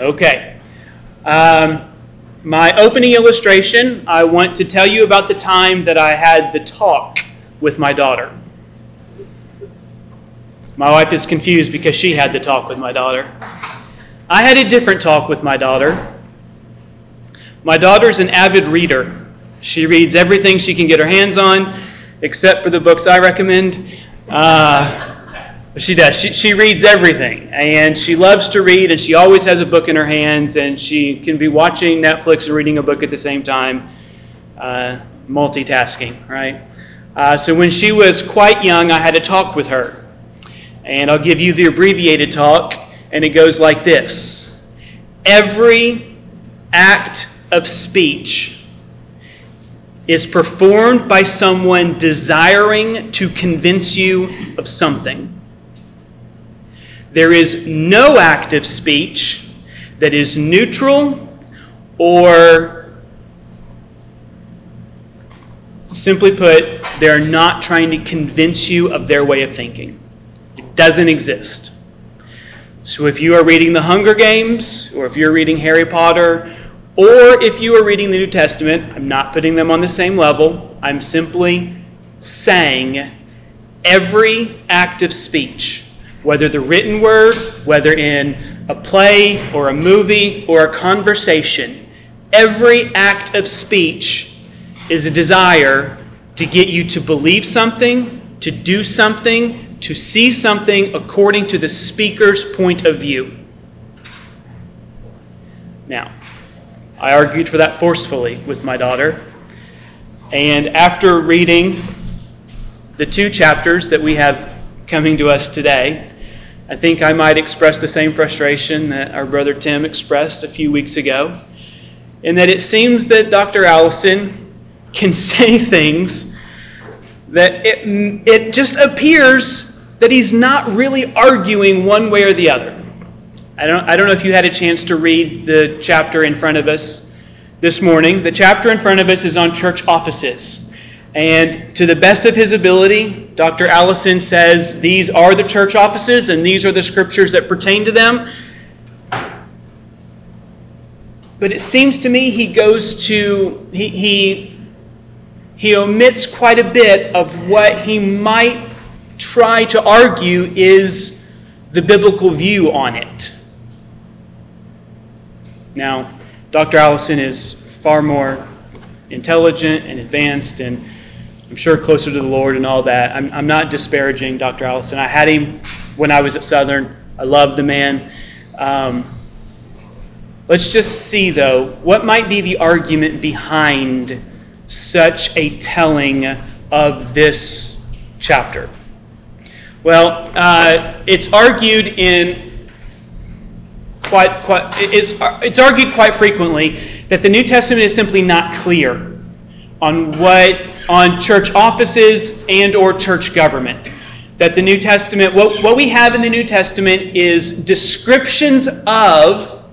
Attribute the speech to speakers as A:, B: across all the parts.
A: Okay. Um, my opening illustration, I want to tell you about the time that I had the talk with my daughter. My wife is confused because she had the talk with my daughter. I had a different talk with my daughter. My daughter's an avid reader. She reads everything she can get her hands on, except for the books I recommend. Uh, she does. She, she reads everything, and she loves to read, and she always has a book in her hands, and she can be watching Netflix and reading a book at the same time, uh, multitasking, right? Uh, so when she was quite young, I had a talk with her, and I'll give you the abbreviated talk, and it goes like this: Every act of speech is performed by someone desiring to convince you of something. There is no active speech that is neutral or, simply put, they're not trying to convince you of their way of thinking. It doesn't exist. So if you are reading the Hunger Games, or if you're reading Harry Potter, or if you are reading the New Testament, I'm not putting them on the same level. I'm simply saying every act of speech whether the written word, whether in a play or a movie or a conversation, every act of speech is a desire to get you to believe something, to do something, to see something according to the speaker's point of view. Now, I argued for that forcefully with my daughter. And after reading the two chapters that we have coming to us today, I think I might express the same frustration that our brother Tim expressed a few weeks ago, in that it seems that Dr. Allison can say things that it, it just appears that he's not really arguing one way or the other. I don't, I don't know if you had a chance to read the chapter in front of us this morning. The chapter in front of us is on church offices. And to the best of his ability, Dr. Allison says these are the church offices and these are the scriptures that pertain to them. But it seems to me he goes to, he, he, he omits quite a bit of what he might try to argue is the biblical view on it. Now, Dr. Allison is far more intelligent and advanced and I'm sure closer to the Lord and all that. I'm, I'm not disparaging Dr. Allison. I had him when I was at Southern. I loved the man. Um, let's just see, though, what might be the argument behind such a telling of this chapter. Well, uh, it's argued in quite, quite it's, it's argued quite frequently that the New Testament is simply not clear on what on church offices and or church government. That the New Testament, what, what we have in the New Testament is descriptions of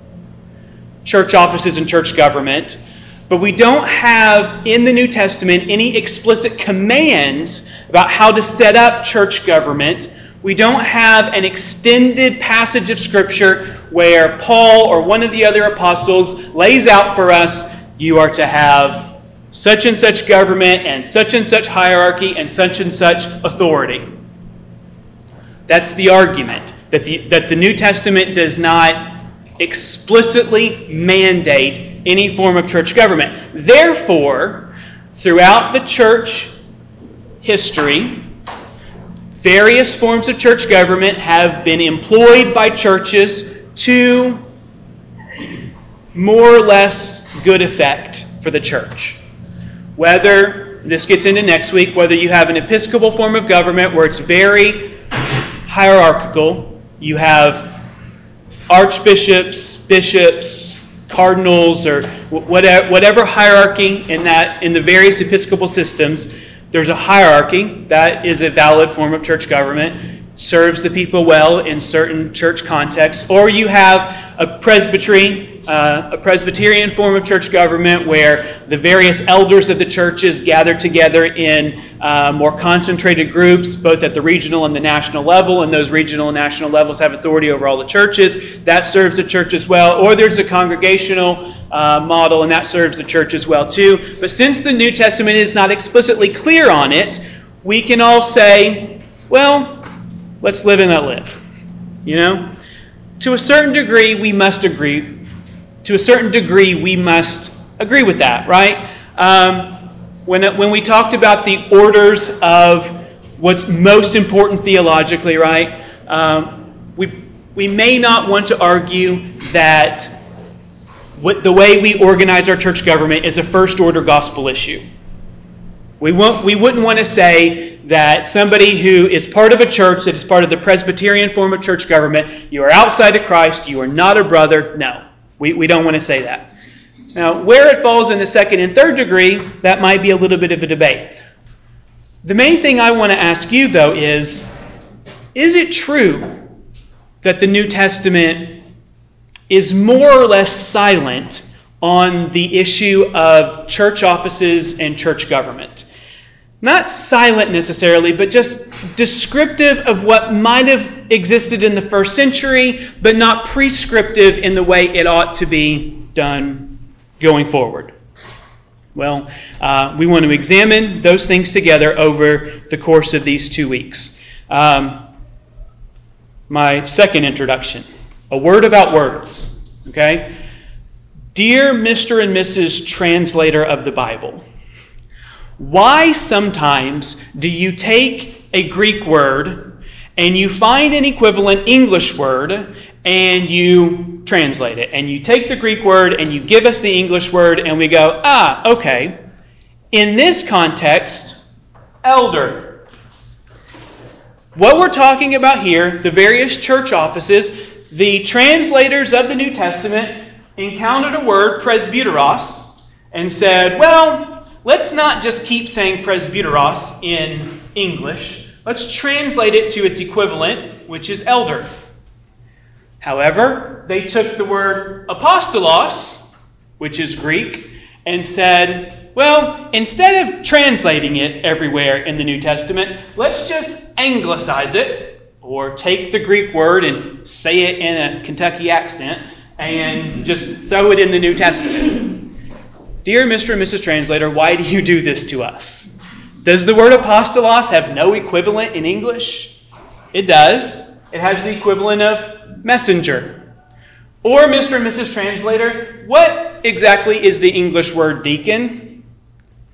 A: church offices and church government, but we don't have in the New Testament any explicit commands about how to set up church government. We don't have an extended passage of Scripture where Paul or one of the other apostles lays out for us you are to have such and such government and such and such hierarchy and such and such authority. That's the argument that the, that the New Testament does not explicitly mandate any form of church government. Therefore, throughout the church history, various forms of church government have been employed by churches to more or less good effect for the church. Whether, this gets into next week, whether you have an episcopal form of government where it's very hierarchical, you have archbishops, bishops, cardinals, or whatever, whatever hierarchy in that in the various episcopal systems, there's a hierarchy. That is a valid form of church government. Serves the people well in certain church contexts, or you have a presbytery a Presbyterian form of church government where the various elders of the churches gather together in uh, more concentrated groups, both at the regional and the national level, and those regional and national levels have authority over all the churches. That serves the church as well. Or there's a congregational uh, model, and that serves the church as well too. But since the New Testament is not explicitly clear on it, we can all say, well, let's live and let live. You know? To a certain degree, we must agree. To a certain degree, we must agree with that, right? Um, when, when we talked about the orders of what's most important theologically, right? Um, we, we may not want to argue that what, the way we organize our church government is a first order gospel issue. We, won't, we wouldn't want to say that somebody who is part of a church that is part of the Presbyterian form of church government, you are outside of Christ, you are not a brother. No, we, we don't want to say that. Now, where it falls in the second and third degree, that might be a little bit of a debate. The main thing I want to ask you, though, is is it true that the New Testament is more or less silent on the issue of church offices and church government? Not silent necessarily, but just descriptive of what might have existed in the first century, but not prescriptive in the way it ought to be done going forward. Well, uh, we want to examine those things together over the course of these two weeks. Um, my second introduction a word about words. Okay? Dear Mr. and Mrs. Translator of the Bible, why sometimes do you take a Greek word and you find an equivalent English word and you translate it? And you take the Greek word and you give us the English word and we go, ah, okay. In this context, elder. What we're talking about here, the various church offices, the translators of the New Testament encountered a word, presbyteros, and said, well, let's not just keep saying presbyteros in English. Let's translate it to its equivalent, which is elder. However, they took the word apostolos, which is Greek, and said, well, instead of translating it everywhere in the New Testament, let's just anglicize it, or take the Greek word and say it in a Kentucky accent, and just throw it in the New Testament. Dear Mr. and Mrs. Translator, why do you do this to us? Does the word apostolos have no equivalent in English? It does. It has the equivalent of messenger. Or, Mr. and Mrs. Translator, what exactly is the English word deacon?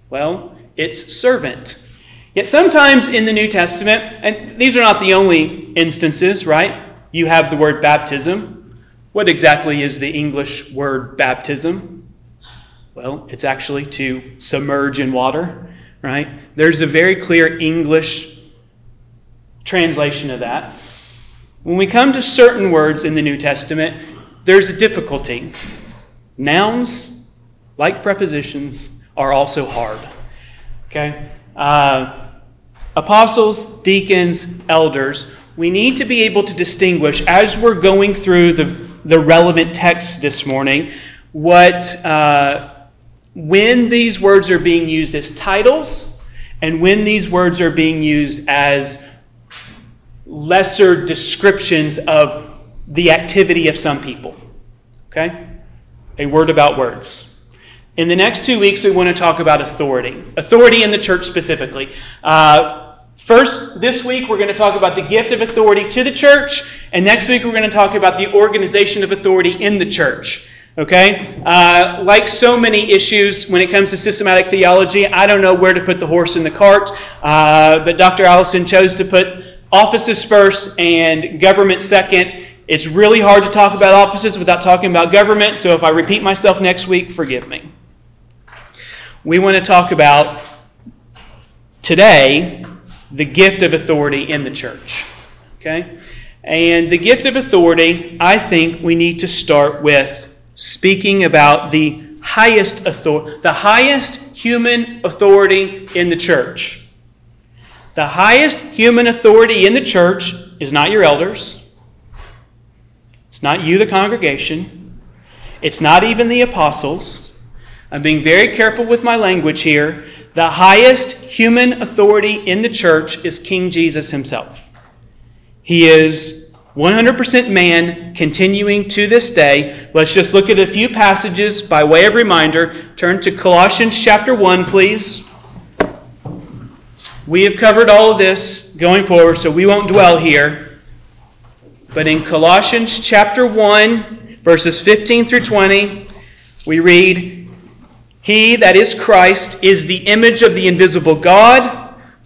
A: Well, it's servant. Yet sometimes in the New Testament, and these are not the only instances, right? You have the word baptism. What exactly is the English word baptism? Well, it's actually to submerge in water, right? There's a very clear English translation of that. When we come to certain words in the New Testament, there's a difficulty. Nouns, like prepositions, are also hard. Okay? Uh, apostles, deacons, elders, we need to be able to distinguish as we're going through the, the relevant text this morning what. Uh, when these words are being used as titles and when these words are being used as lesser descriptions of the activity of some people. Okay? A word about words. In the next two weeks, we want to talk about authority. Authority in the church specifically. Uh, first, this week, we're going to talk about the gift of authority to the church, and next week, we're going to talk about the organization of authority in the church. Okay? Uh, like so many issues when it comes to systematic theology, I don't know where to put the horse in the cart, uh, but Dr. Allison chose to put offices first and government second. It's really hard to talk about offices without talking about government, so if I repeat myself next week, forgive me. We want to talk about today the gift of authority in the church. Okay? And the gift of authority, I think we need to start with speaking about the highest authority, the highest human authority in the church. The highest human authority in the church is not your elders. It's not you, the congregation. It's not even the apostles. I'm being very careful with my language here. The highest human authority in the church is King Jesus himself. He is 100% man, continuing to this day. Let's just look at a few passages by way of reminder. Turn to Colossians chapter 1, please. We have covered all of this going forward, so we won't dwell here. But in Colossians chapter 1, verses 15 through 20, we read, He, that is Christ, is the image of the invisible God,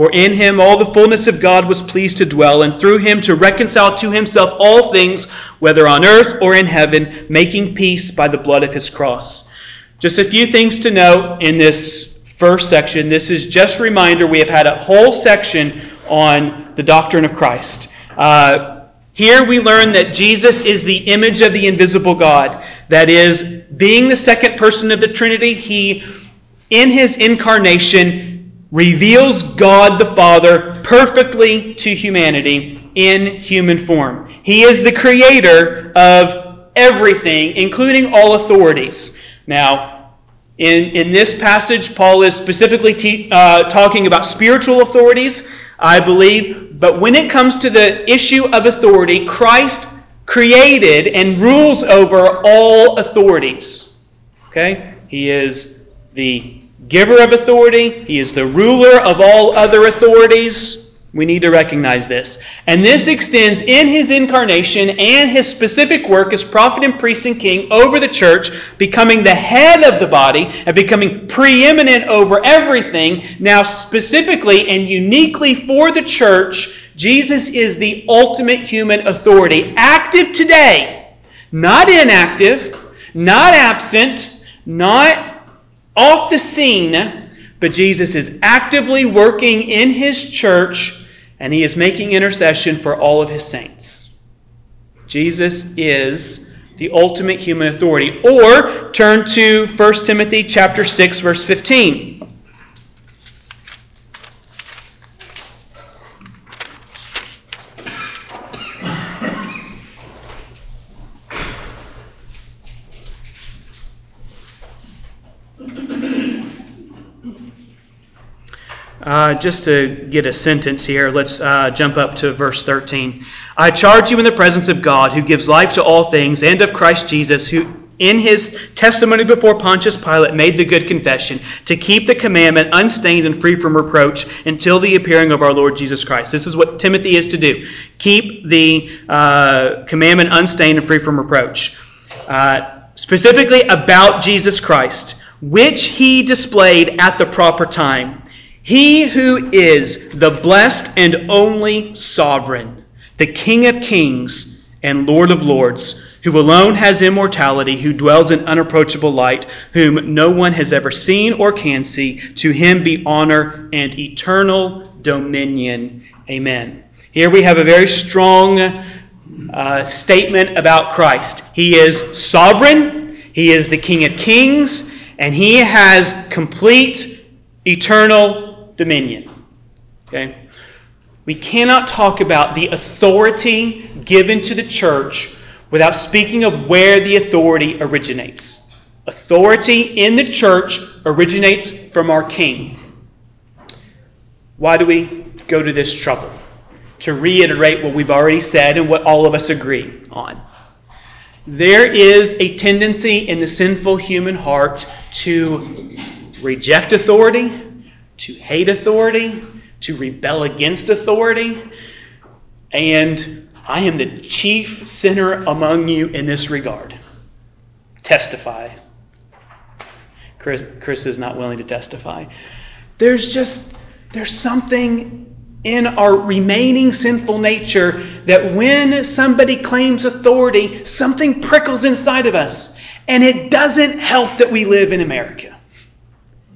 A: For in him all the fullness of God was pleased to dwell, and through him to reconcile to himself all things, whether on earth or in heaven, making peace by the blood of his cross. Just a few things to note in this first section. This is just a reminder we have had a whole section on the doctrine of Christ. Uh, here we learn that Jesus is the image of the invisible God. That is, being the second person of the Trinity, he, in his incarnation, reveals God the Father perfectly to humanity in human form. He is the creator of everything, including all authorities. Now, in, in this passage, Paul is specifically te- uh, talking about spiritual authorities. I believe. But when it comes to the issue of authority, Christ created and rules over all authorities. Okay? He is the giver of authority, He is the ruler of all other authorities. We need to recognize this. And this extends in his incarnation and his specific work as prophet and priest and king over the church, becoming the head of the body and becoming preeminent over everything. Now, specifically and uniquely for the church, Jesus is the ultimate human authority, active today, not inactive, not absent, not off the scene. But Jesus is actively working in his church and he is making intercession for all of his saints. Jesus is the ultimate human authority. Or turn to 1 Timothy chapter 6 verse 15. Uh, just to get a sentence here, let's uh, jump up to verse 13. I charge you in the presence of God, who gives life to all things, and of Christ Jesus, who in his testimony before Pontius Pilate made the good confession, to keep the commandment unstained and free from reproach until the appearing of our Lord Jesus Christ. This is what Timothy is to do keep the uh, commandment unstained and free from reproach. Uh, specifically about Jesus Christ, which he displayed at the proper time he who is the blessed and only sovereign, the King of kings and Lord of lords, who alone has immortality, who dwells in unapproachable light, whom no one has ever seen or can see, to him be honor and eternal dominion. Amen. Here we have a very strong uh, statement about Christ. He is sovereign, he is the King of kings, and he has complete eternal dominion. Okay? We cannot talk about the authority given to the church without speaking of where the authority originates. Authority in the church originates from our king. Why do we go to this trouble? To reiterate what we've already said and what all of us agree on. There is a tendency in the sinful human heart to reject authority, to hate authority, to rebel against authority. And I am the chief sinner among you in this regard. Testify. Chris, Chris is not willing to testify. There's just, there's something in our remaining sinful nature that when somebody claims authority, something prickles inside of us. And it doesn't help that we live in America.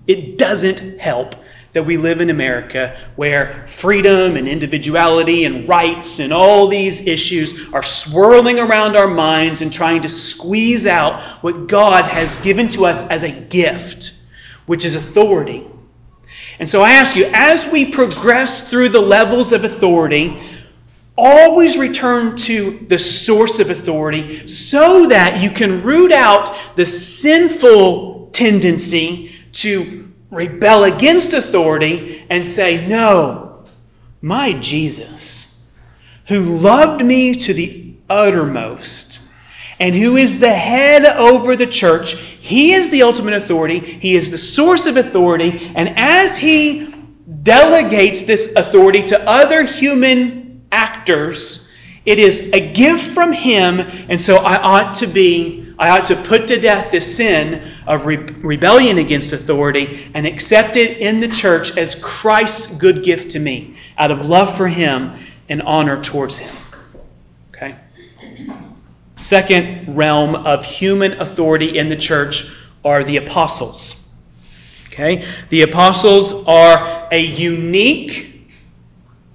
A: It doesn't help that we live in America where freedom and individuality and rights and all these issues are swirling around our minds and trying to squeeze out what God has given to us as a gift, which is authority. And so I ask you, as we progress through the levels of authority, always return to the source of authority so that you can root out the sinful tendency to rebel against authority and say, No, my Jesus, who loved me to the uttermost and who is the head over the church, he is the ultimate authority, he is the source of authority, and as he delegates this authority to other human actors, it is a gift from him, and so I ought to be I ought to put to death the sin of re- rebellion against authority and accept it in the church as Christ's good gift to me out of love for Him and honor towards Him. Okay? Second realm of human authority in the church are the apostles. Okay? The apostles are a unique,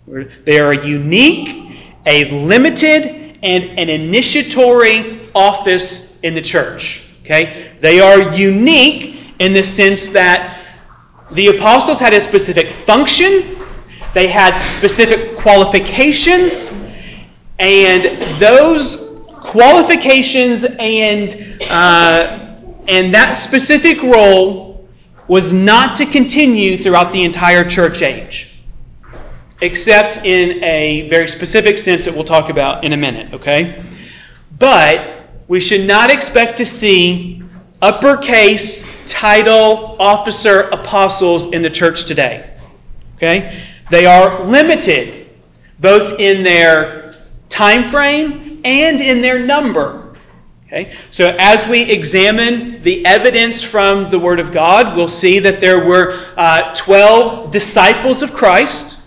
A: they are a unique, a limited, and an initiatory office in the church. Okay? They are unique in the sense that the apostles had a specific function, they had specific qualifications, and those qualifications and, uh, and that specific role was not to continue throughout the entire church age, except in a very specific sense that we'll talk about in a minute, okay? But we should not expect to see uppercase title officer apostles in the church today. Okay? They are limited both in their time frame and in their number. Okay? So as we examine the evidence from the Word of God, we'll see that there were uh, 12 disciples of Christ,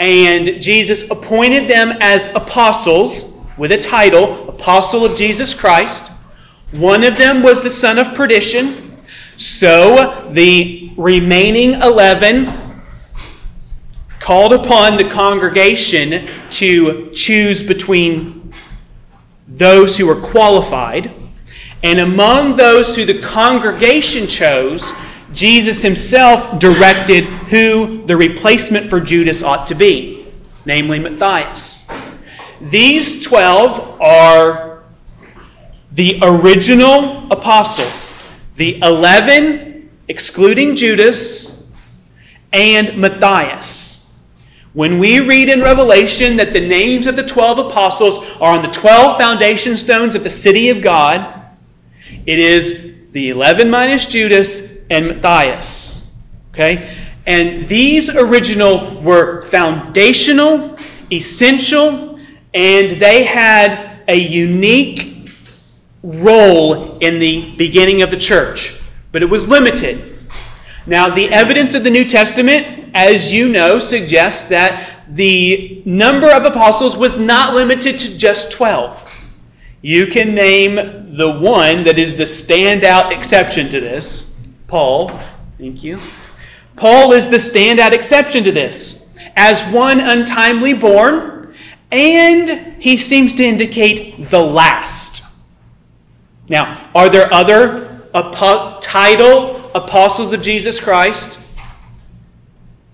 A: and Jesus appointed them as apostles with a title, Apostle of Jesus Christ. One of them was the son of perdition. So the remaining 11 called upon the congregation to choose between those who were qualified. And among those who the congregation chose, Jesus himself directed who the replacement for Judas ought to be, namely Matthias. These 12 are the original apostles, the 11, excluding Judas, and Matthias. When we read in Revelation that the names of the 12 apostles are on the 12 foundation stones of the city of God, it is the 11 minus Judas and Matthias. Okay? And these original were foundational, essential, and they had a unique role in the beginning of the church, but it was limited. Now, the evidence of the New Testament, as you know, suggests that the number of apostles was not limited to just 12. You can name the one that is the standout exception to this Paul. Thank you. Paul is the standout exception to this. As one untimely born, and he seems to indicate the last. Now, are there other ap- title apostles of Jesus Christ?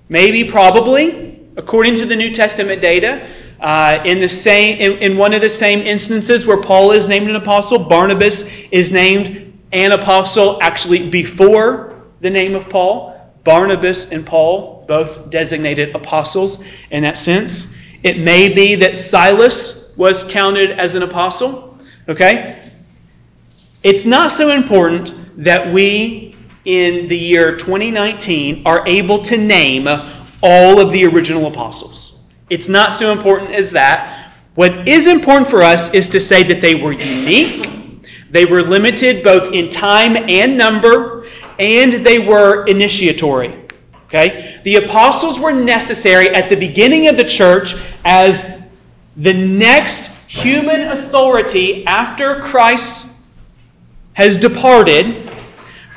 A: Maybe, probably, according to the New Testament data. Uh, in the same, in, in one of the same instances where Paul is named an apostle, Barnabas is named an apostle actually before the name of Paul. Barnabas and Paul, both designated apostles in that sense. It may be that Silas was counted as an apostle. Okay? It's not so important that we, in the year 2019, are able to name all of the original apostles. It's not so important as that. What is important for us is to say that they were unique, they were limited both in time and number, and they were initiatory. Okay? The apostles were necessary at the beginning of the church as the next human authority after Christ has departed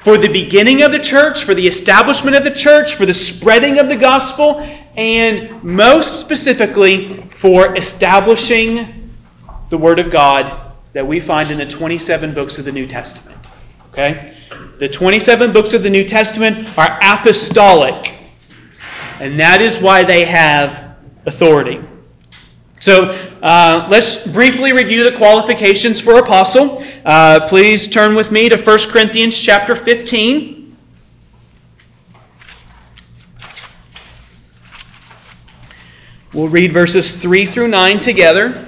A: for the beginning of the church, for the establishment of the church, for the spreading of the gospel, and most specifically for establishing the Word of God that we find in the 27 books of the New Testament. Okay? The 27 books of the New Testament are apostolic, and that is why they have authority. So uh, let's briefly review the qualifications for apostle. Uh, please turn with me to 1 Corinthians chapter 15. We'll read verses 3 through 9 together.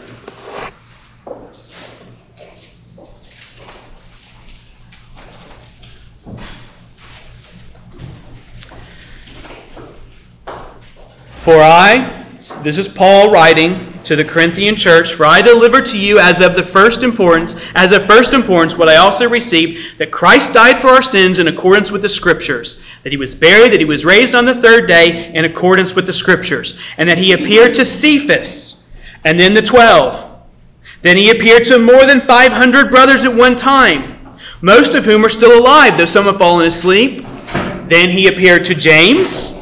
A: For I, this is Paul writing to the Corinthian church, for I deliver to you as of the first importance, as of first importance, what I also received, that Christ died for our sins in accordance with the Scriptures, that he was buried, that he was raised on the third day in accordance with the Scriptures, and that he appeared to Cephas, and then the twelve. Then he appeared to more than five hundred brothers at one time, most of whom are still alive, though some have fallen asleep. Then he appeared to James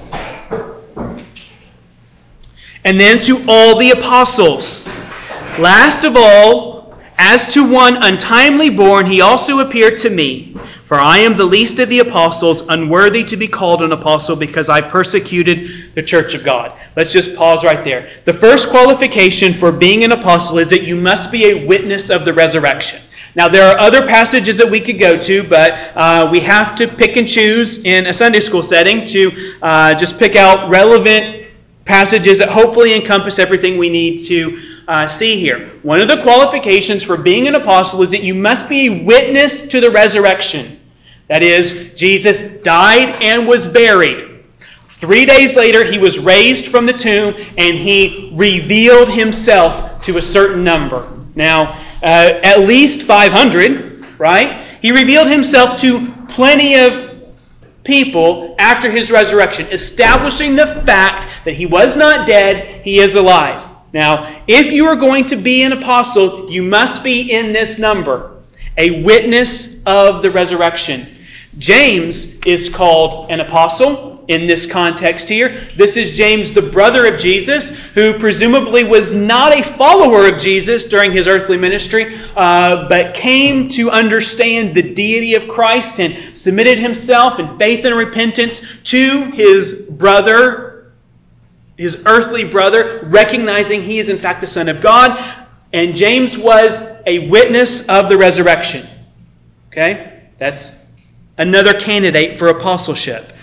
A: and then to all the apostles. Last of all, as to one untimely born, he also appeared to me. For I am the least of the apostles, unworthy to be called an apostle because I persecuted the church of God. Let's just pause right there. The first qualification for being an apostle is that you must be a witness of the resurrection. Now, there are other passages that we could go to, but uh, we have to pick and choose in a Sunday school setting to uh, just pick out relevant passages that hopefully encompass everything we need to uh, see here. One of the qualifications for being an apostle is that you must be witness to the resurrection. That is, Jesus died and was buried. Three days later, he was raised from the tomb and he revealed himself to a certain number. Now, uh, at least 500, right? He revealed himself to plenty of people after his resurrection, establishing the fact that he was not dead, he is alive. Now, if you are going to be an apostle, you must be in this number a witness of the resurrection. James is called an apostle in this context here. This is James, the brother of Jesus, who presumably was not a follower of Jesus during his earthly ministry, uh, but came to understand the deity of Christ and submitted himself in faith and repentance to his brother, his earthly brother, recognizing he is in fact the Son of God. And James was a witness of the resurrection. Okay? That's another candidate for apostleship.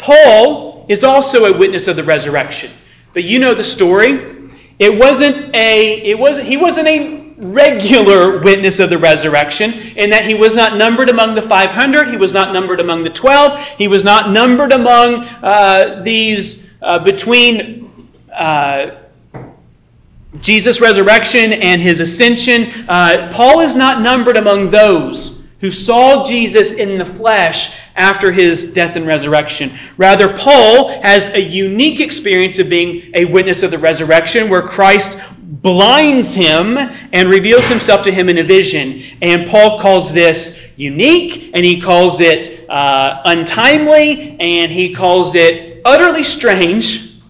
A: Paul is also a witness of the resurrection. But you know the story. It wasn't a it wasn't he wasn't a regular witness of the resurrection in that he was not numbered among the 500, he was not numbered among the 12, he was not numbered among uh, these uh, between uh, Jesus' resurrection and his ascension. Uh, Paul is not numbered among those who saw Jesus in the flesh after his death and resurrection. Rather, Paul has a unique experience of being a witness of the resurrection where Christ blinds him and reveals himself to him in a vision. And Paul calls this unique, and he calls it uh, untimely, and he calls it utterly strange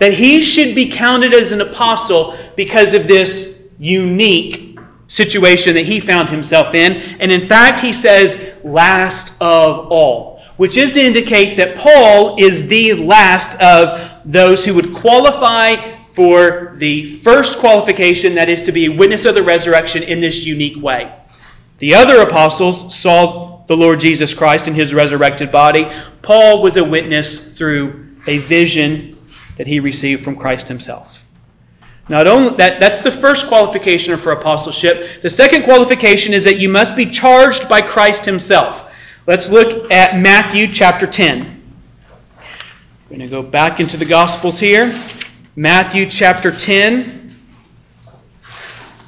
A: that he should be counted as an apostle because of this unique situation that he found himself in. And in fact, he says, last of all, which is to indicate that Paul is the last of those who would qualify for the first qualification, that is to be a witness of the resurrection in this unique way. The other apostles saw the Lord Jesus Christ in his resurrected body. Paul was a witness through a vision that he received from Christ himself. Not only that, that's the first qualification for apostleship. The second qualification is that you must be charged by Christ Himself. Let's look at Matthew chapter 10. We're going to go back into the Gospels here. Matthew chapter 10,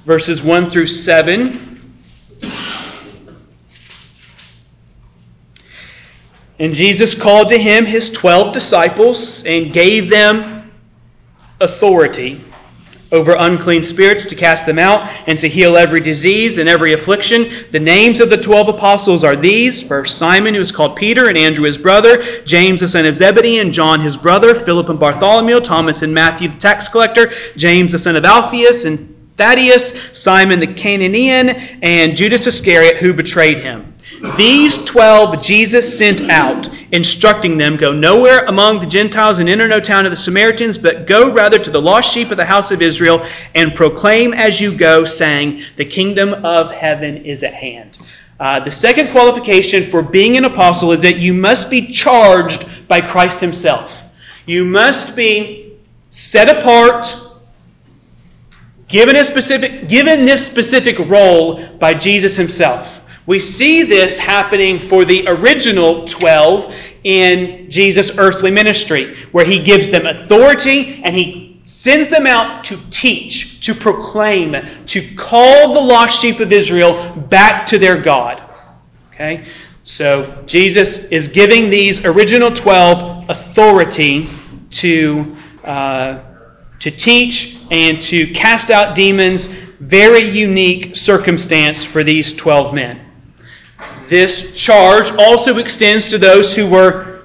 A: verses 1 through 7. And Jesus called to him his twelve disciples and gave them authority over unclean spirits to cast them out and to heal every disease and every affliction. The names of the twelve apostles are these First Simon, who is called Peter, and Andrew his brother, James the son of Zebedee, and John his brother, Philip and Bartholomew, Thomas and Matthew the tax collector, James the son of Alphaeus, and Thaddeus, Simon the Cananaean, and Judas Iscariot, who betrayed him. These twelve Jesus sent out, instructing them, Go nowhere among the Gentiles and enter no town of the Samaritans, but go rather to the lost sheep of the house of Israel, and proclaim as you go, saying, The kingdom of heaven is at hand. Uh, the second qualification for being an apostle is that you must be charged by Christ Himself. You must be set apart, given a specific, given this specific role by Jesus Himself. We see this happening for the original 12 in Jesus' earthly ministry, where he gives them authority and he sends them out to teach, to proclaim, to call the lost sheep of Israel back to their God. Okay? So Jesus is giving these original 12 authority to, uh, to teach and to cast out demons. Very unique circumstance for these 12 men. This charge also extends to those who were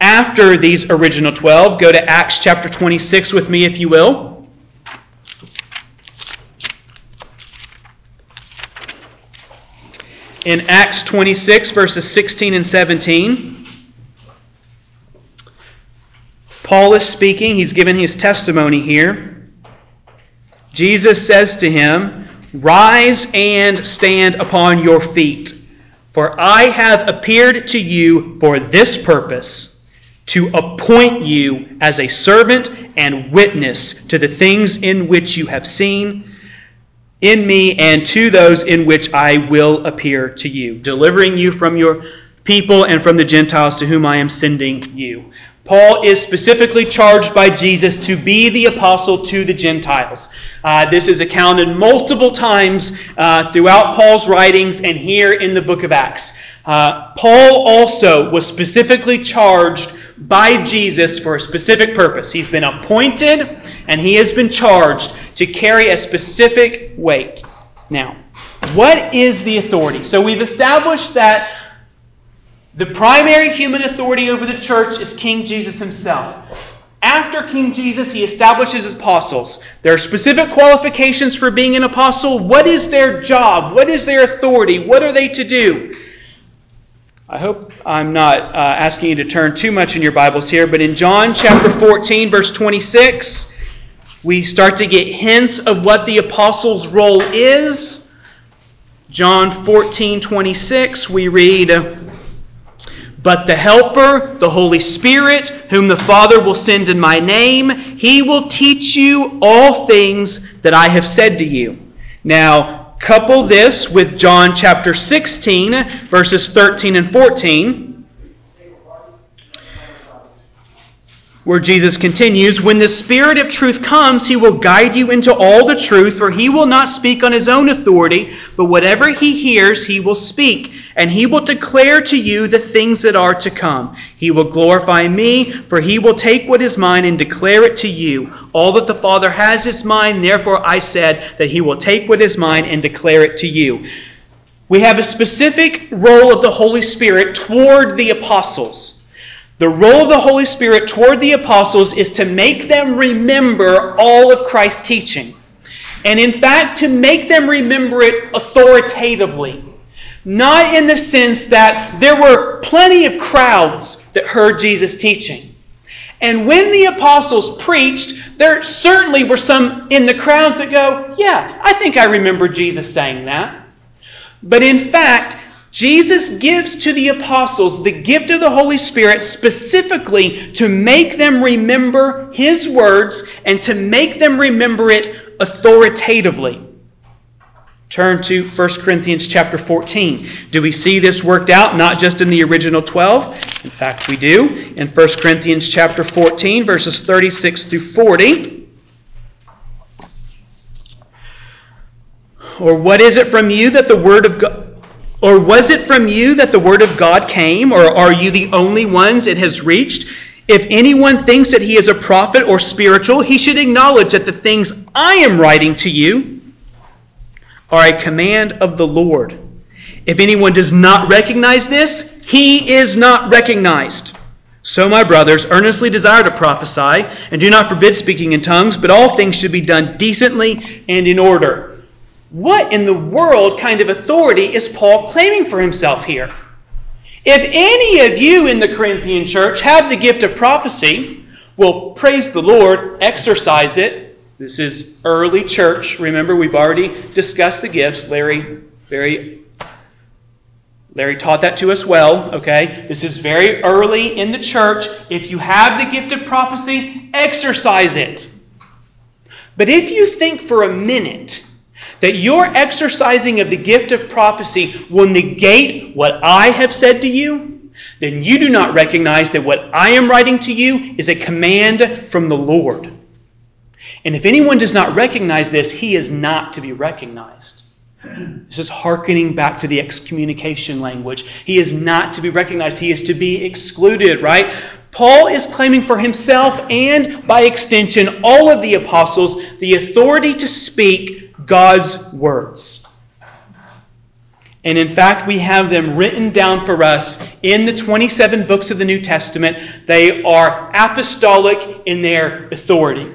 A: after these original 12. Go to Acts chapter 26 with me, if you will. In Acts 26, verses 16 and 17, Paul is speaking. He's given his testimony here. Jesus says to him, Rise and stand upon your feet. For I have appeared to you for this purpose, to appoint you as a servant and witness to the things in which you have seen in me and to those in which I will appear to you, delivering you from your people and from the Gentiles to whom I am sending you. Paul is specifically charged by Jesus to be the apostle to the Gentiles. Uh, this is accounted multiple times uh, throughout Paul's writings and here in the book of Acts. Uh, Paul also was specifically charged by Jesus for a specific purpose. He's been appointed and he has been charged to carry a specific weight. Now, what is the authority? So we've established that the primary human authority over the church is King Jesus himself. After King Jesus, he establishes apostles. There are specific qualifications for being an apostle. What is their job? What is their authority? What are they to do? I hope I'm not uh, asking you to turn too much in your Bibles here, but in John chapter 14, verse 26, we start to get hints of what the apostles' role is. John 14, 26, we read. But the Helper, the Holy Spirit, whom the Father will send in my name, he will teach you all things that I have said to you. Now, couple this with John chapter 16, verses 13 and 14. Where Jesus continues, When the Spirit of truth comes, he will guide you into all the truth, for he will not speak on his own authority, but whatever he hears, he will speak, and he will declare to you the things that are to come. He will glorify me, for he will take what is mine and declare it to you. All that the Father has is mine, therefore I said that he will take what is mine and declare it to you. We have a specific role of the Holy Spirit toward the apostles. The role of the Holy Spirit toward the apostles is to make them remember all of Christ's teaching. And in fact, to make them remember it authoritatively. Not in the sense that there were plenty of crowds that heard Jesus' teaching. And when the apostles preached, there certainly were some in the crowds that go, Yeah, I think I remember Jesus saying that. But in fact, Jesus gives to the apostles the gift of the Holy Spirit specifically to make them remember his words and to make them remember it authoritatively. Turn to 1 Corinthians chapter 14. Do we see this worked out not just in the original 12? In fact, we do. In 1 Corinthians chapter 14 verses 36 through 40. Or what is it from you that the word of God or was it from you that the word of God came, or are you the only ones it has reached? If anyone thinks that he is a prophet or spiritual, he should acknowledge that the things I am writing to you are a command of the Lord. If anyone does not recognize this, he is not recognized. So, my brothers, earnestly desire to prophesy, and do not forbid speaking in tongues, but all things should be done decently and in order. What in the world kind of authority is Paul claiming for himself here? If any of you in the Corinthian church have the gift of prophecy, well, praise the Lord, exercise it. This is early church. Remember, we've already discussed the gifts. Larry very Larry taught that to us well, okay? This is very early in the church. If you have the gift of prophecy, exercise it. But if you think for a minute that your exercising of the gift of prophecy will negate what I have said to you, then you do not recognize that what I am writing to you is a command from the Lord. And if anyone does not recognize this, he is not to be recognized. This is hearkening back to the excommunication language. He is not to be recognized, he is to be excluded, right? Paul is claiming for himself and, by extension, all of the apostles the authority to speak God's words. And in fact, we have them written down for us in the 27 books of the New Testament. They are apostolic in their authority.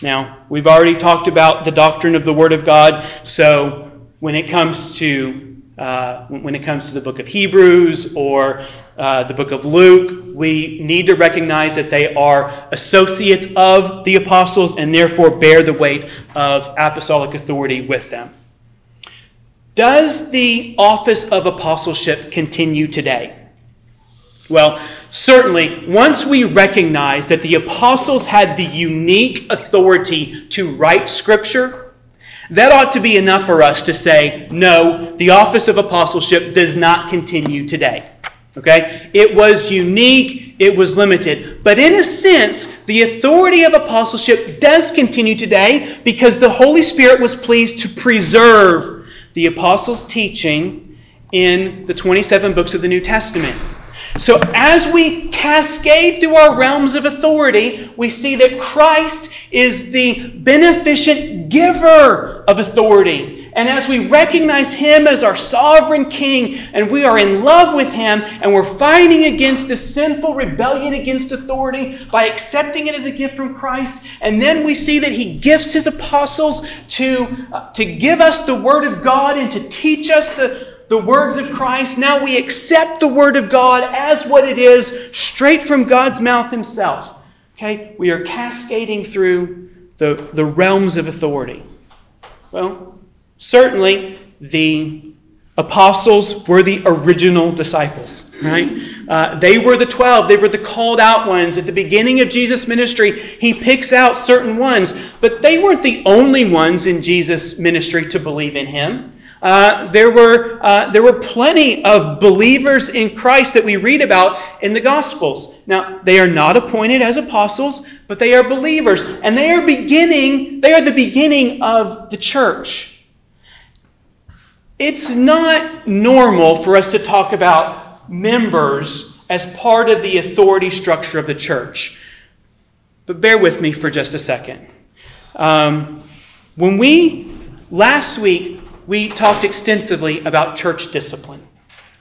A: Now, we've already talked about the doctrine of the Word of God, so when it comes to uh, when it comes to the book of Hebrews or uh, the book of Luke, we need to recognize that they are associates of the apostles and therefore bear the weight of apostolic authority with them. Does the office of apostleship continue today? Well, certainly, once we recognize that the apostles had the unique authority to write Scripture, that ought to be enough for us to say, no, the office of apostleship does not continue today. Okay? It was unique, it was limited. But in a sense, the authority of apostleship does continue today because the Holy Spirit was pleased to preserve the apostles' teaching in the 27 books of the New Testament. So, as we cascade through our realms of authority, we see that Christ is the beneficent giver of authority. And as we recognize Him as our sovereign King, and we are in love with Him, and we're fighting against this sinful rebellion against authority by accepting it as a gift from Christ, and then we see that He gifts His apostles to, uh, to give us the Word of God and to teach us the, the words of Christ. Now we accept the Word of God as what it is, straight from God's mouth Himself. Okay? We are cascading through the, the realms of authority. Well, Certainly, the apostles were the original disciples, right? Uh, they were the 12. They were the called out ones. At the beginning of Jesus' ministry, he picks out certain ones, but they weren't the only ones in Jesus' ministry to believe in him. Uh, there, were, uh, there were plenty of believers in Christ that we read about in the Gospels. Now, they are not appointed as apostles, but they are believers, and they are beginning, they are the beginning of the church. It's not normal for us to talk about members as part of the authority structure of the church. But bear with me for just a second. Um, when we, last week, we talked extensively about church discipline.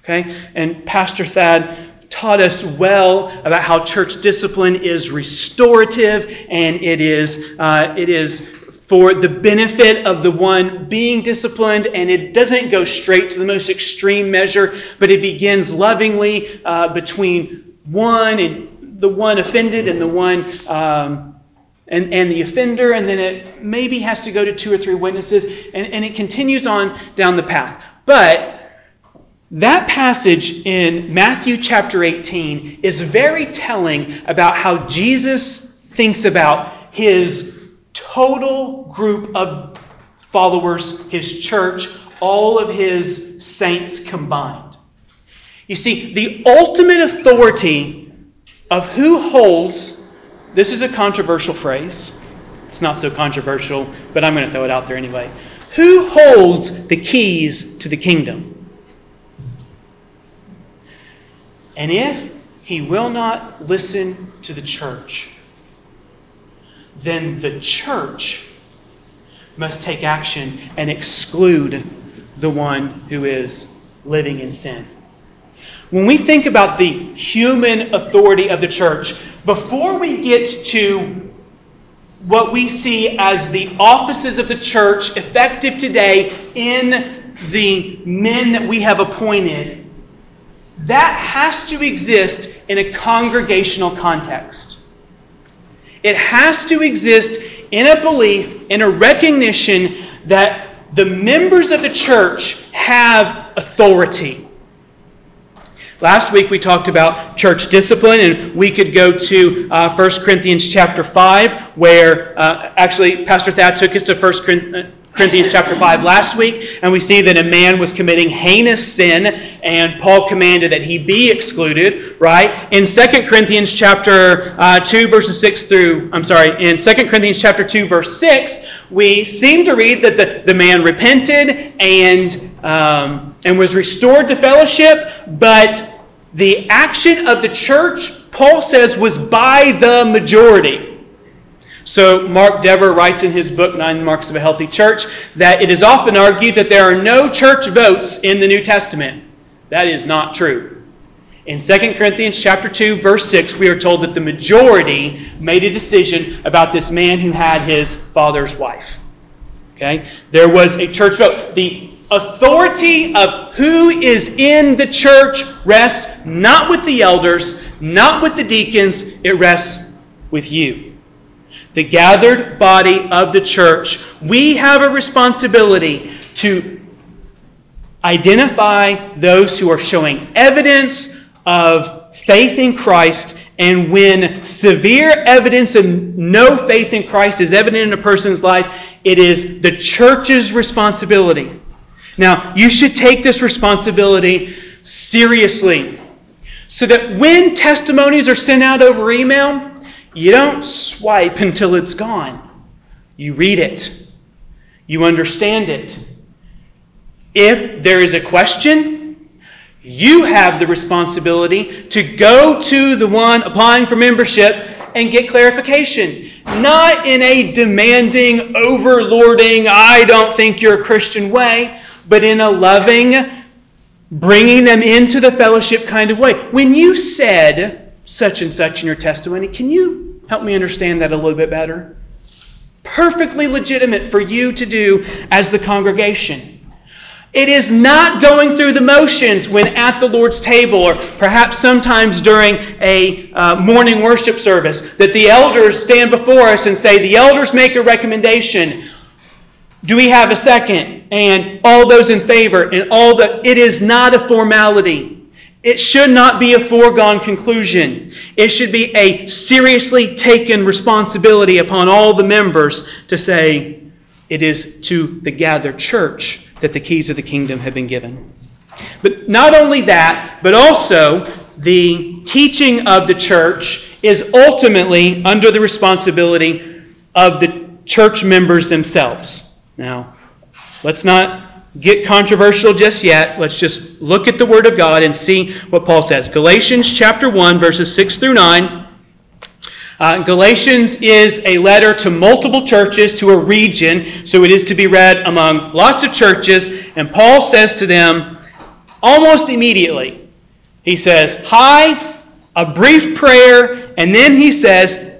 A: Okay? And Pastor Thad taught us well about how church discipline is restorative and it is, uh, it is for the benefit of the one being disciplined, and it doesn't go straight to the most extreme measure, but it begins lovingly uh, between one and the one offended and the one um, and, and the offender, and then it maybe has to go to two or three witnesses, and, and it continues on down the path. But that passage in Matthew chapter 18 is very telling about how Jesus thinks about his total group of followers, his church, all of his saints combined. You see, the ultimate authority of who holds, this is a controversial phrase. It's not so controversial, but I'm going to throw it out there anyway. Who holds the keys to the kingdom? And if he will not listen to the church, then the church must take action and exclude the one who is living in sin. When we think about the human authority of the church, before we get to what we see as the offices of the church effective today in the men that we have appointed, that has to exist in a congregational context. It has to exist in a belief, in a recognition that the members of the church have authority. Last week we talked about church discipline, and we could go to uh, 1 Corinthians chapter 5, where uh, actually Pastor Thad took us to 1 Corinthians chapter 5 last week, and we see that a man was committing heinous sin, and Paul commanded that he be excluded, right? In 2 Corinthians chapter uh, 2, verses 6 through, I'm sorry, in 2 Corinthians chapter 2, verse 6, we seem to read that the, the man repented and um, and was restored to fellowship, but the action of the church, Paul says, was by the majority. So, Mark Dever writes in his book, Nine Marks of a Healthy Church, that it is often argued that there are no church votes in the New Testament. That is not true. In 2 Corinthians chapter 2, verse 6, we are told that the majority made a decision about this man who had his father's wife. Okay? There was a church vote. The authority of who is in the church rests not with the elders, not with the deacons, it rests with you. The gathered body of the church, we have a responsibility to identify those who are showing evidence of faith in Christ. And when severe evidence of no faith in Christ is evident in a person's life, it is the church's responsibility now, you should take this responsibility seriously so that when testimonies are sent out over email, you don't swipe until it's gone. You read it, you understand it. If there is a question, you have the responsibility to go to the one applying for membership and get clarification. Not in a demanding, overlording, I don't think you're a Christian way, but in a loving, bringing them into the fellowship kind of way. When you said such and such in your testimony, can you help me understand that a little bit better? Perfectly legitimate for you to do as the congregation. It is not going through the motions when at the Lord's table, or perhaps sometimes during a uh, morning worship service, that the elders stand before us and say, The elders make a recommendation. Do we have a second? And all those in favor and all the it is not a formality. It should not be a foregone conclusion. It should be a seriously taken responsibility upon all the members to say it is to the gathered church that the keys of the kingdom have been given. But not only that, but also the teaching of the church is ultimately under the responsibility of the church members themselves. Now, let's not get controversial just yet. Let's just look at the Word of God and see what Paul says. Galatians chapter 1, verses 6 through 9. Uh, Galatians is a letter to multiple churches, to a region, so it is to be read among lots of churches. And Paul says to them almost immediately, he says, Hi, a brief prayer, and then he says,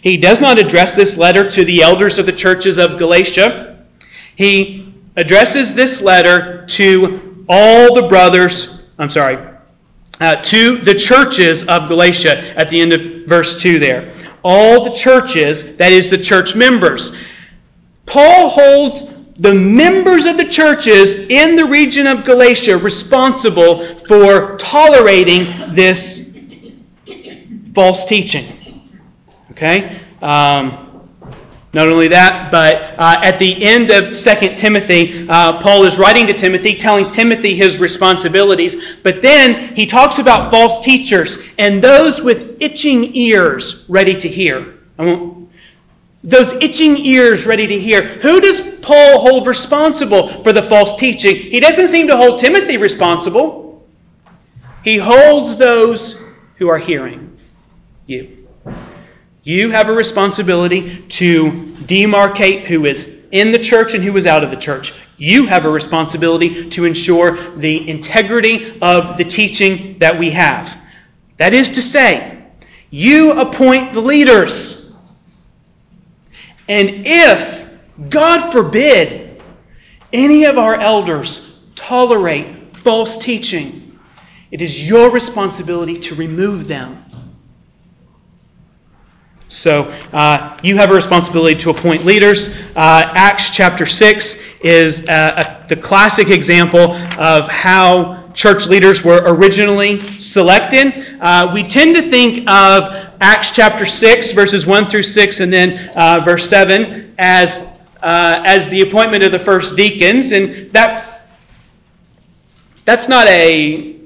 A: He does not address this letter to the elders of the churches of Galatia. He addresses this letter to all the brothers, I'm sorry, uh, to the churches of Galatia at the end of verse 2 there. All the churches, that is, the church members. Paul holds the members of the churches in the region of Galatia responsible for tolerating this false teaching. Okay? Um, not only that, but uh, at the end of 2 Timothy, uh, Paul is writing to Timothy, telling Timothy his responsibilities. But then he talks about false teachers and those with itching ears ready to hear. Those itching ears ready to hear. Who does Paul hold responsible for the false teaching? He doesn't seem to hold Timothy responsible. He holds those who are hearing you. You have a responsibility to demarcate who is in the church and who is out of the church. You have a responsibility to ensure the integrity of the teaching that we have. That is to say, you appoint the leaders. And if, God forbid, any of our elders tolerate false teaching, it is your responsibility to remove them so uh, you have a responsibility to appoint leaders. Uh, Acts chapter 6 is uh, a, the classic example of how church leaders were originally selected. Uh, we tend to think of Acts chapter 6, verses 1 through 6, and then uh, verse 7 as, uh, as the appointment of the first deacons. And that, that's not a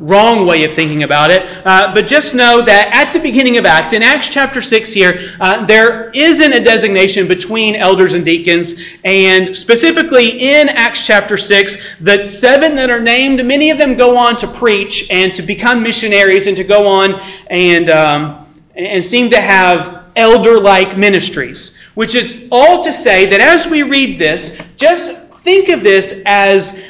A: wrong way of thinking about it. Uh, but just know that at the beginning of Acts, in Acts chapter 6 here, uh, there isn't a designation between elders and deacons. And specifically in Acts chapter 6, the seven that are named, many of them go on to preach and to become missionaries and to go on and, um, and seem to have elder like ministries. Which is all to say that as we read this, just think of this as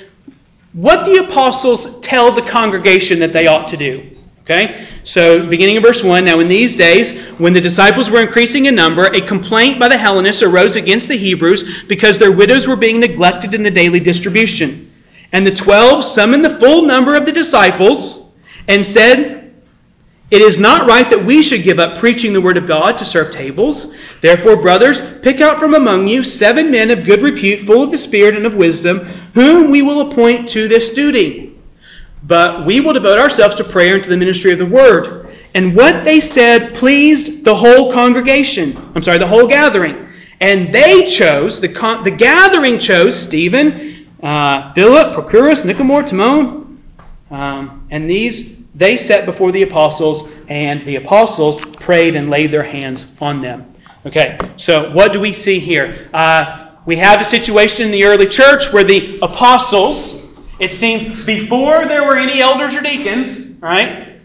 A: what the apostles tell the congregation that they ought to do. Okay? So, beginning of verse 1 Now, in these days, when the disciples were increasing in number, a complaint by the Hellenists arose against the Hebrews because their widows were being neglected in the daily distribution. And the twelve summoned the full number of the disciples and said, It is not right that we should give up preaching the word of God to serve tables. Therefore, brothers, pick out from among you seven men of good repute, full of the Spirit and of wisdom, whom we will appoint to this duty. But we will devote ourselves to prayer and to the ministry of the word. And what they said pleased the whole congregation. I'm sorry, the whole gathering. And they chose, the, con- the gathering chose Stephen, uh, Philip, Prochorus, Nicanor, Timon. Um, and these they set before the apostles, and the apostles prayed and laid their hands on them. Okay, so what do we see here? Uh, we have a situation in the early church where the apostles, it seems before there were any elders or deacons, right?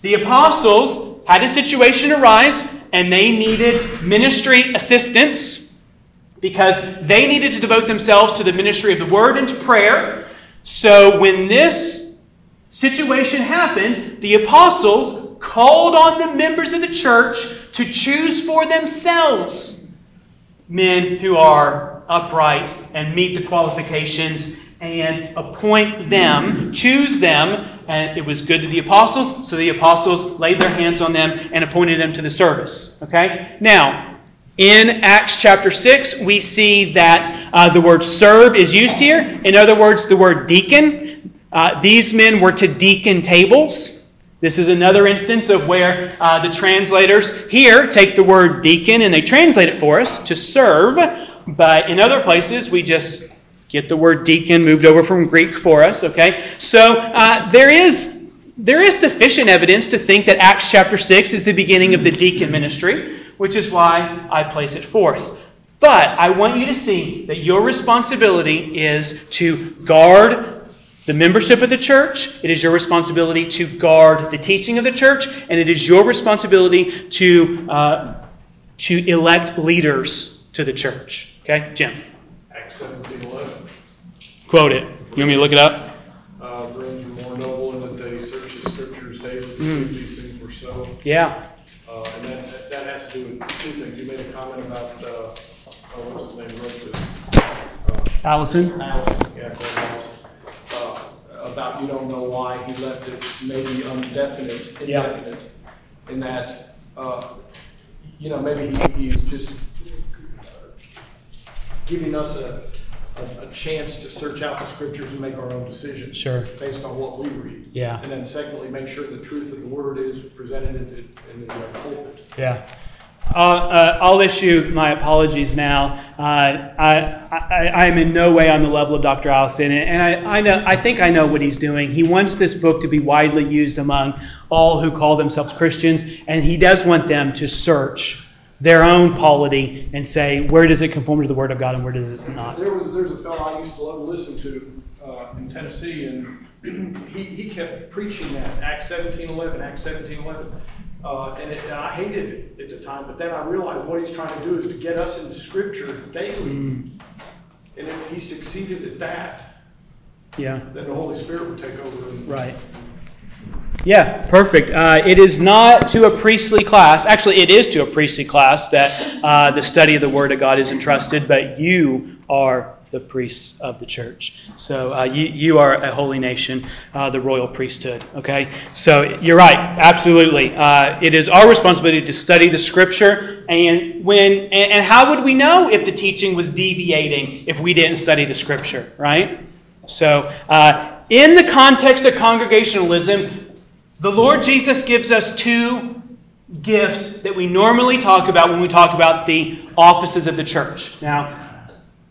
A: The apostles had a situation arise and they needed ministry assistance because they needed to devote themselves to the ministry of the word and to prayer. So when this situation happened, the apostles called on the members of the church to choose for themselves men who are upright and meet the qualifications and appoint them, choose them. And it was good to the apostles, so the apostles laid their hands on them and appointed them to the service. Okay? Now, in Acts chapter 6, we see that uh, the word serve is used here. In other words, the word deacon. Uh, these men were to deacon tables. This is another instance of where uh, the translators here take the word deacon and they translate it for us to serve, but in other places we just get the word deacon moved over from Greek for us, okay? So uh, there is. There is sufficient evidence to think that Acts chapter 6 is the beginning of the deacon ministry, which is why I place it forth. But I want you to see that your responsibility is to guard the membership of the church, it is your responsibility to guard the teaching of the church, and it is your responsibility to, uh, to elect leaders to the church. Okay, Jim?
B: Acts 17 11.
A: Quote it. You want me to look it up?
B: Uh, Friends are more noble in that they search the scriptures daily if these things were so.
A: Yeah.
B: Uh, and that, that has to do with two things. You made a comment about, uh, oh, what's his name? Uh,
A: Allison?
B: Allison, yeah, Glenn Allison. Uh, you don't know why he left it maybe
A: indefinite,
B: indefinite, in that, uh, you know, maybe he, he's just giving us a, a, a chance to search out the scriptures and make our own decisions.
A: Sure.
B: Based on what we read.
A: Yeah.
B: And then secondly, make sure the truth of the word is presented in the, in the uh, pulpit.
A: Yeah. Uh, uh, I'll issue my apologies now. Uh, I, am in no way on the level of Dr. Allison, and I, I, know, I think I know what he's doing. He wants this book to be widely used among all who call themselves Christians, and he does want them to search their own polity and say, where does it conform to the Word of God and where does it not?
B: There was there's a fellow I used to love to listen to uh, in Tennessee, and he, he kept preaching that Acts 17:11, Acts 17:11. Uh, and, it, and, I hated it at the time, but then I realized what he's trying to do is to get us into Scripture daily. Mm. And if he succeeded at that,
A: yeah,
B: then the Holy Spirit would take over.
A: Right. Yeah, perfect. Uh, it is not to a priestly class. Actually, it is to a priestly class that uh, the study of the Word of God is entrusted, but you are the priests of the church. So uh, you, you are a holy nation, uh, the royal priesthood. Okay? So you're right, absolutely. Uh, it is our responsibility to study the scripture. And, when, and, and how would we know if the teaching was deviating if we didn't study the scripture, right? So, uh, in the context of congregationalism, the Lord Jesus gives us two gifts that we normally talk about when we talk about the offices of the church. Now,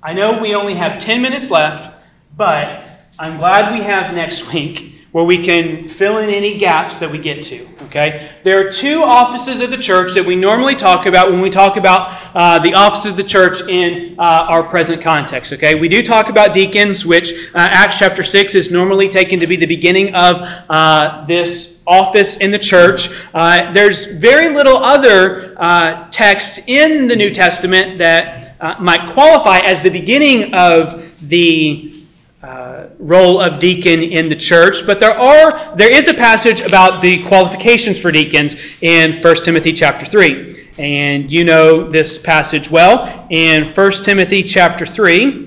A: I know we only have 10 minutes left, but I'm glad we have next week where we can fill in any gaps that we get to. Okay? There are two offices of the church that we normally talk about when we talk about uh, the offices of the church in uh, our present context. Okay? We do talk about deacons, which uh, Acts chapter 6 is normally taken to be the beginning of uh, this office in the church. Uh, there's very little other uh, text in the New Testament that uh, might qualify as the beginning of the uh, role of deacon in the church, but there are there is a passage about the qualifications for deacons in 1 Timothy chapter 3. And you know this passage well. In 1 Timothy chapter 3,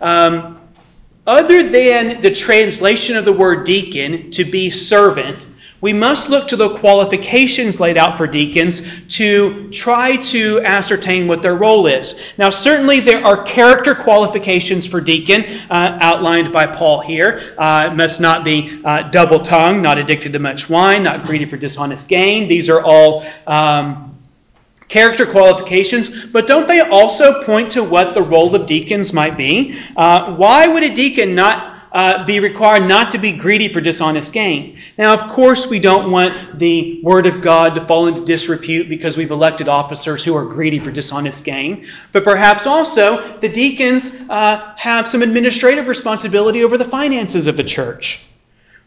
A: Um, other than the translation of the word deacon to be servant, we must look to the qualifications laid out for deacons to try to ascertain what their role is. Now, certainly there are character qualifications for deacon uh, outlined by Paul here. Uh, must not be uh, double tongued, not addicted to much wine, not greedy for dishonest gain. These are all. Um, character qualifications, but don't they also point to what the role of deacons might be? Uh, why would a deacon not uh, be required not to be greedy for dishonest gain? Now, of course, we don't want the Word of God to fall into disrepute because we've elected officers who are greedy for dishonest gain, but perhaps also the deacons uh, have some administrative responsibility over the finances of the church.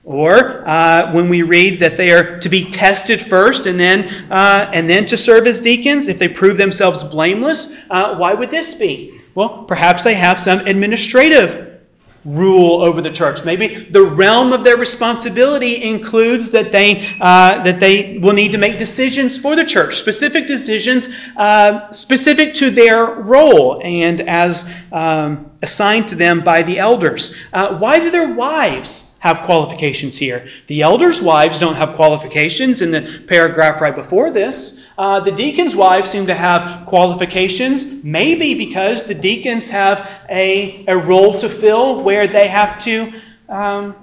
A: Or uh, when we read that they are to be tested first and then, uh, and then to serve as deacons, if they prove themselves blameless, uh, why would this be? Well, perhaps they have some administrative rule over the church. Maybe the realm of their responsibility includes that they uh, that they will need to make decisions for the church, specific decisions uh, specific to their role and as um, assigned to them by the elders. Uh, why do their wives? Have qualifications here. The elders' wives don't have qualifications in the paragraph right before this. Uh, the deacons' wives seem to have qualifications, maybe because the deacons have a, a role to fill where they have to um,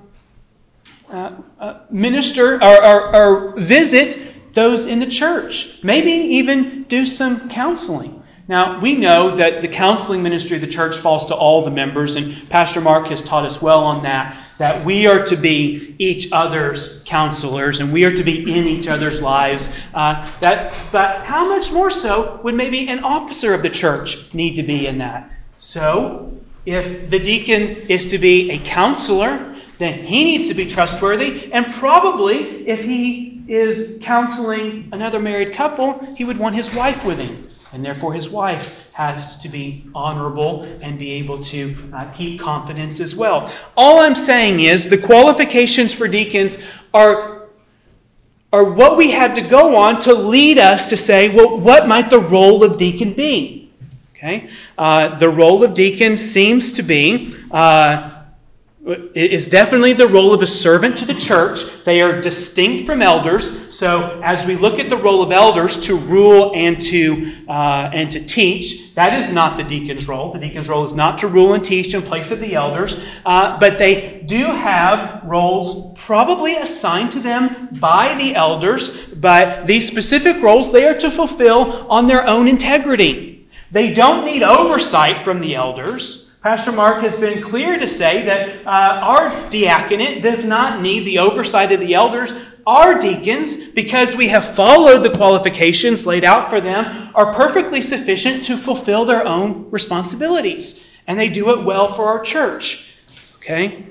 A: uh, uh, minister or, or, or visit those in the church, maybe even do some counseling. Now, we know that the counseling ministry of the church falls to all the members, and Pastor Mark has taught us well on that, that we are to be each other's counselors and we are to be in each other's lives. Uh, that, but how much more so would maybe an officer of the church need to be in that? So, if the deacon is to be a counselor, then he needs to be trustworthy, and probably if he is counseling another married couple, he would want his wife with him. And therefore his wife has to be honorable and be able to uh, keep confidence as well. All I'm saying is the qualifications for deacons are, are what we had to go on to lead us to say, well, what might the role of deacon be? Okay? Uh, the role of deacon seems to be. Uh, is definitely the role of a servant to the church. They are distinct from elders. So, as we look at the role of elders to rule and to uh, and to teach, that is not the deacon's role. The deacon's role is not to rule and teach in place of the elders, uh, but they do have roles probably assigned to them by the elders. But these specific roles they are to fulfill on their own integrity. They don't need oversight from the elders. Pastor Mark has been clear to say that uh, our diaconate does not need the oversight of the elders. Our deacons, because we have followed the qualifications laid out for them, are perfectly sufficient to fulfill their own responsibilities. And they do it well for our church. Okay?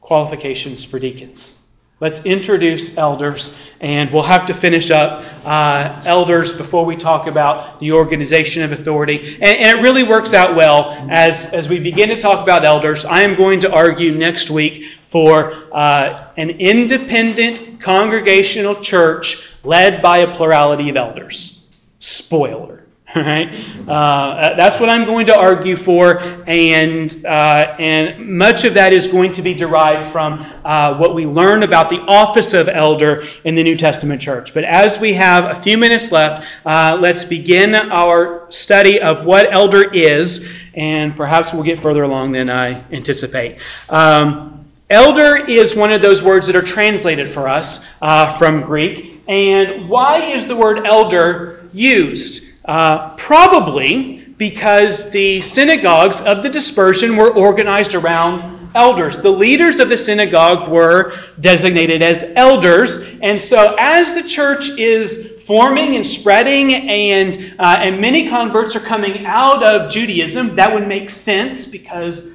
A: Qualifications for deacons. Let's introduce elders, and we'll have to finish up uh, elders before we talk about the organization of authority. And, and, it really works out well as, as we begin to talk about elders. I am going to argue next week for uh, an independent congregational church led by a plurality of elders. Spoiler. Right? Uh, that's what I'm going to argue for, and, uh, and much of that is going to be derived from uh, what we learn about the office of elder in the New Testament church. But as we have a few minutes left, uh, let's begin our study of what elder is, and perhaps we'll get further along than I anticipate. Um, elder is one of those words that are translated for us uh, from Greek. And why is the word elder used? Uh, probably because the synagogues of the dispersion were organized around elders. The leaders of the synagogue were designated as elders. And so, as the church is forming and spreading, and, uh, and many converts are coming out of Judaism, that would make sense because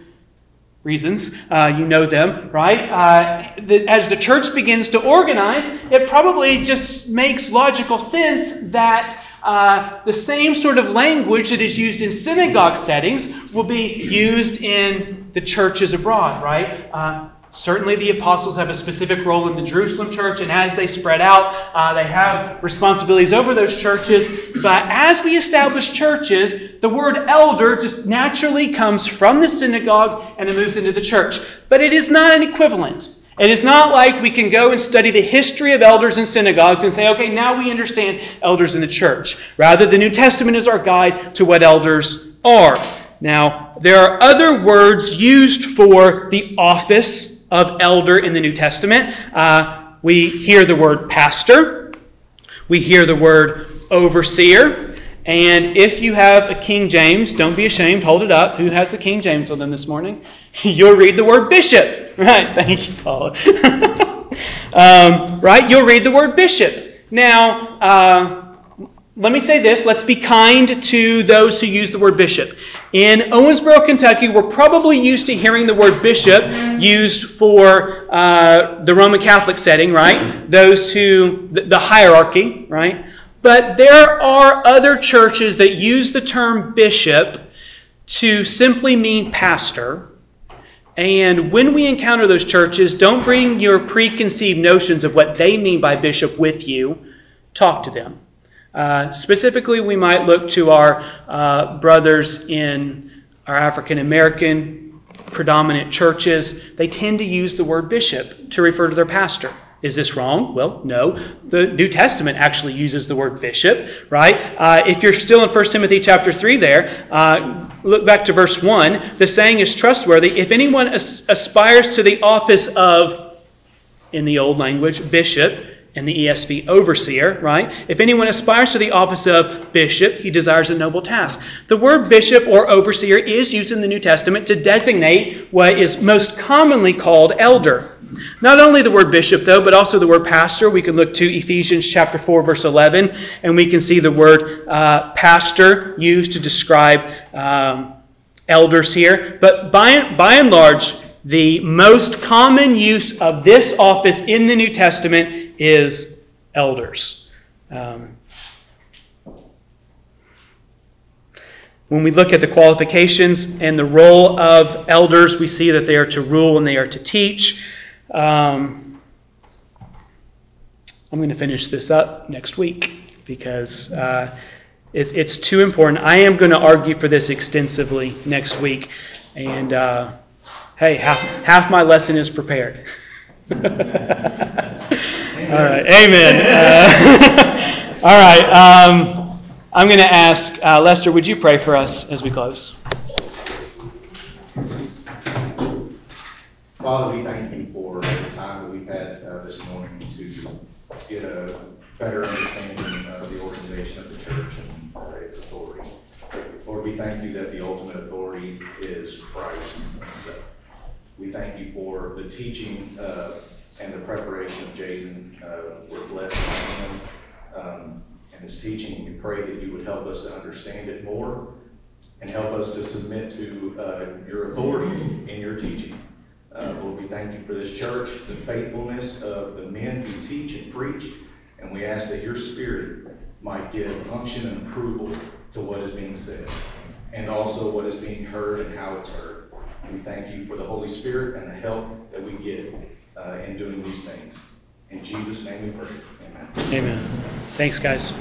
A: reasons. Uh, you know them, right? Uh, the, as the church begins to organize, it probably just makes logical sense that uh, the same sort of language that is used in synagogue settings will be used in the churches abroad, right? Uh, certainly, the apostles have a specific role in the Jerusalem church, and as they spread out, uh, they have responsibilities over those churches. But as we establish churches, the word elder just naturally comes from the synagogue and it moves into the church. But it is not an equivalent. It is not like we can go and study the history of elders in synagogues and say, okay, now we understand elders in the church. Rather, the New Testament is our guide to what elders are. Now, there are other words used for the office of elder in the New Testament. Uh, we hear the word pastor, we hear the word overseer. And if you have a King James, don't be ashamed, hold it up. Who has the King James with them this morning? You'll read the word bishop. Right, thank you, Paula. um, right, you'll read the word bishop. Now, uh, let me say this let's be kind to those who use the word bishop. In Owensboro, Kentucky, we're probably used to hearing the word bishop used for uh, the Roman Catholic setting, right? Those who, the hierarchy, right? But there are other churches that use the term bishop to simply mean pastor and when we encounter those churches, don't bring your preconceived notions of what they mean by bishop with you. Talk to them. Uh, specifically, we might look to our uh, brothers in our African American predominant churches. They tend to use the word bishop to refer to their pastor. Is this wrong? Well, no. The New Testament actually uses the word bishop, right? Uh, if you're still in 1 Timothy chapter 3 there, uh, look back to verse 1. The saying is trustworthy. If anyone as- aspires to the office of, in the old language, bishop, and the ESV overseer, right? If anyone aspires to the office of bishop, he desires a noble task. The word bishop or overseer is used in the New Testament to designate what is most commonly called elder. Not only the word bishop, though, but also the word pastor. We can look to Ephesians chapter 4, verse 11, and we can see the word uh, pastor used to describe um, elders here. But by, by and large, the most common use of this office in the New Testament is elders. Um, when we look at the qualifications and the role of elders, we see that they are to rule and they are to teach. Um, I'm going to finish this up next week because uh, it, it's too important. I am going to argue for this extensively next week. And uh, hey, half, half my lesson is prepared. All right, amen. Uh, all right, um, I'm going to ask uh, Lester, would you pray for us as we close?
C: Father, we thank you for the time that we've had uh, this morning to get a better understanding of the organization of the church and uh, its authority. Lord, we thank you that the ultimate authority is Christ himself. We thank you for the teaching uh, and the preparation of Jason. Uh, we're blessed by him um, and his teaching. We pray that you would help us to understand it more and help us to submit to uh, your authority in your teaching. Uh, Lord, we thank you for this church, the faithfulness of the men who teach and preach, and we ask that your spirit might give unction and approval to what is being said, and also what is being heard and how it's heard. We thank you for the Holy Spirit and the help that we get uh, in doing these things. In Jesus' name we pray. Amen.
A: Amen. Thanks, guys.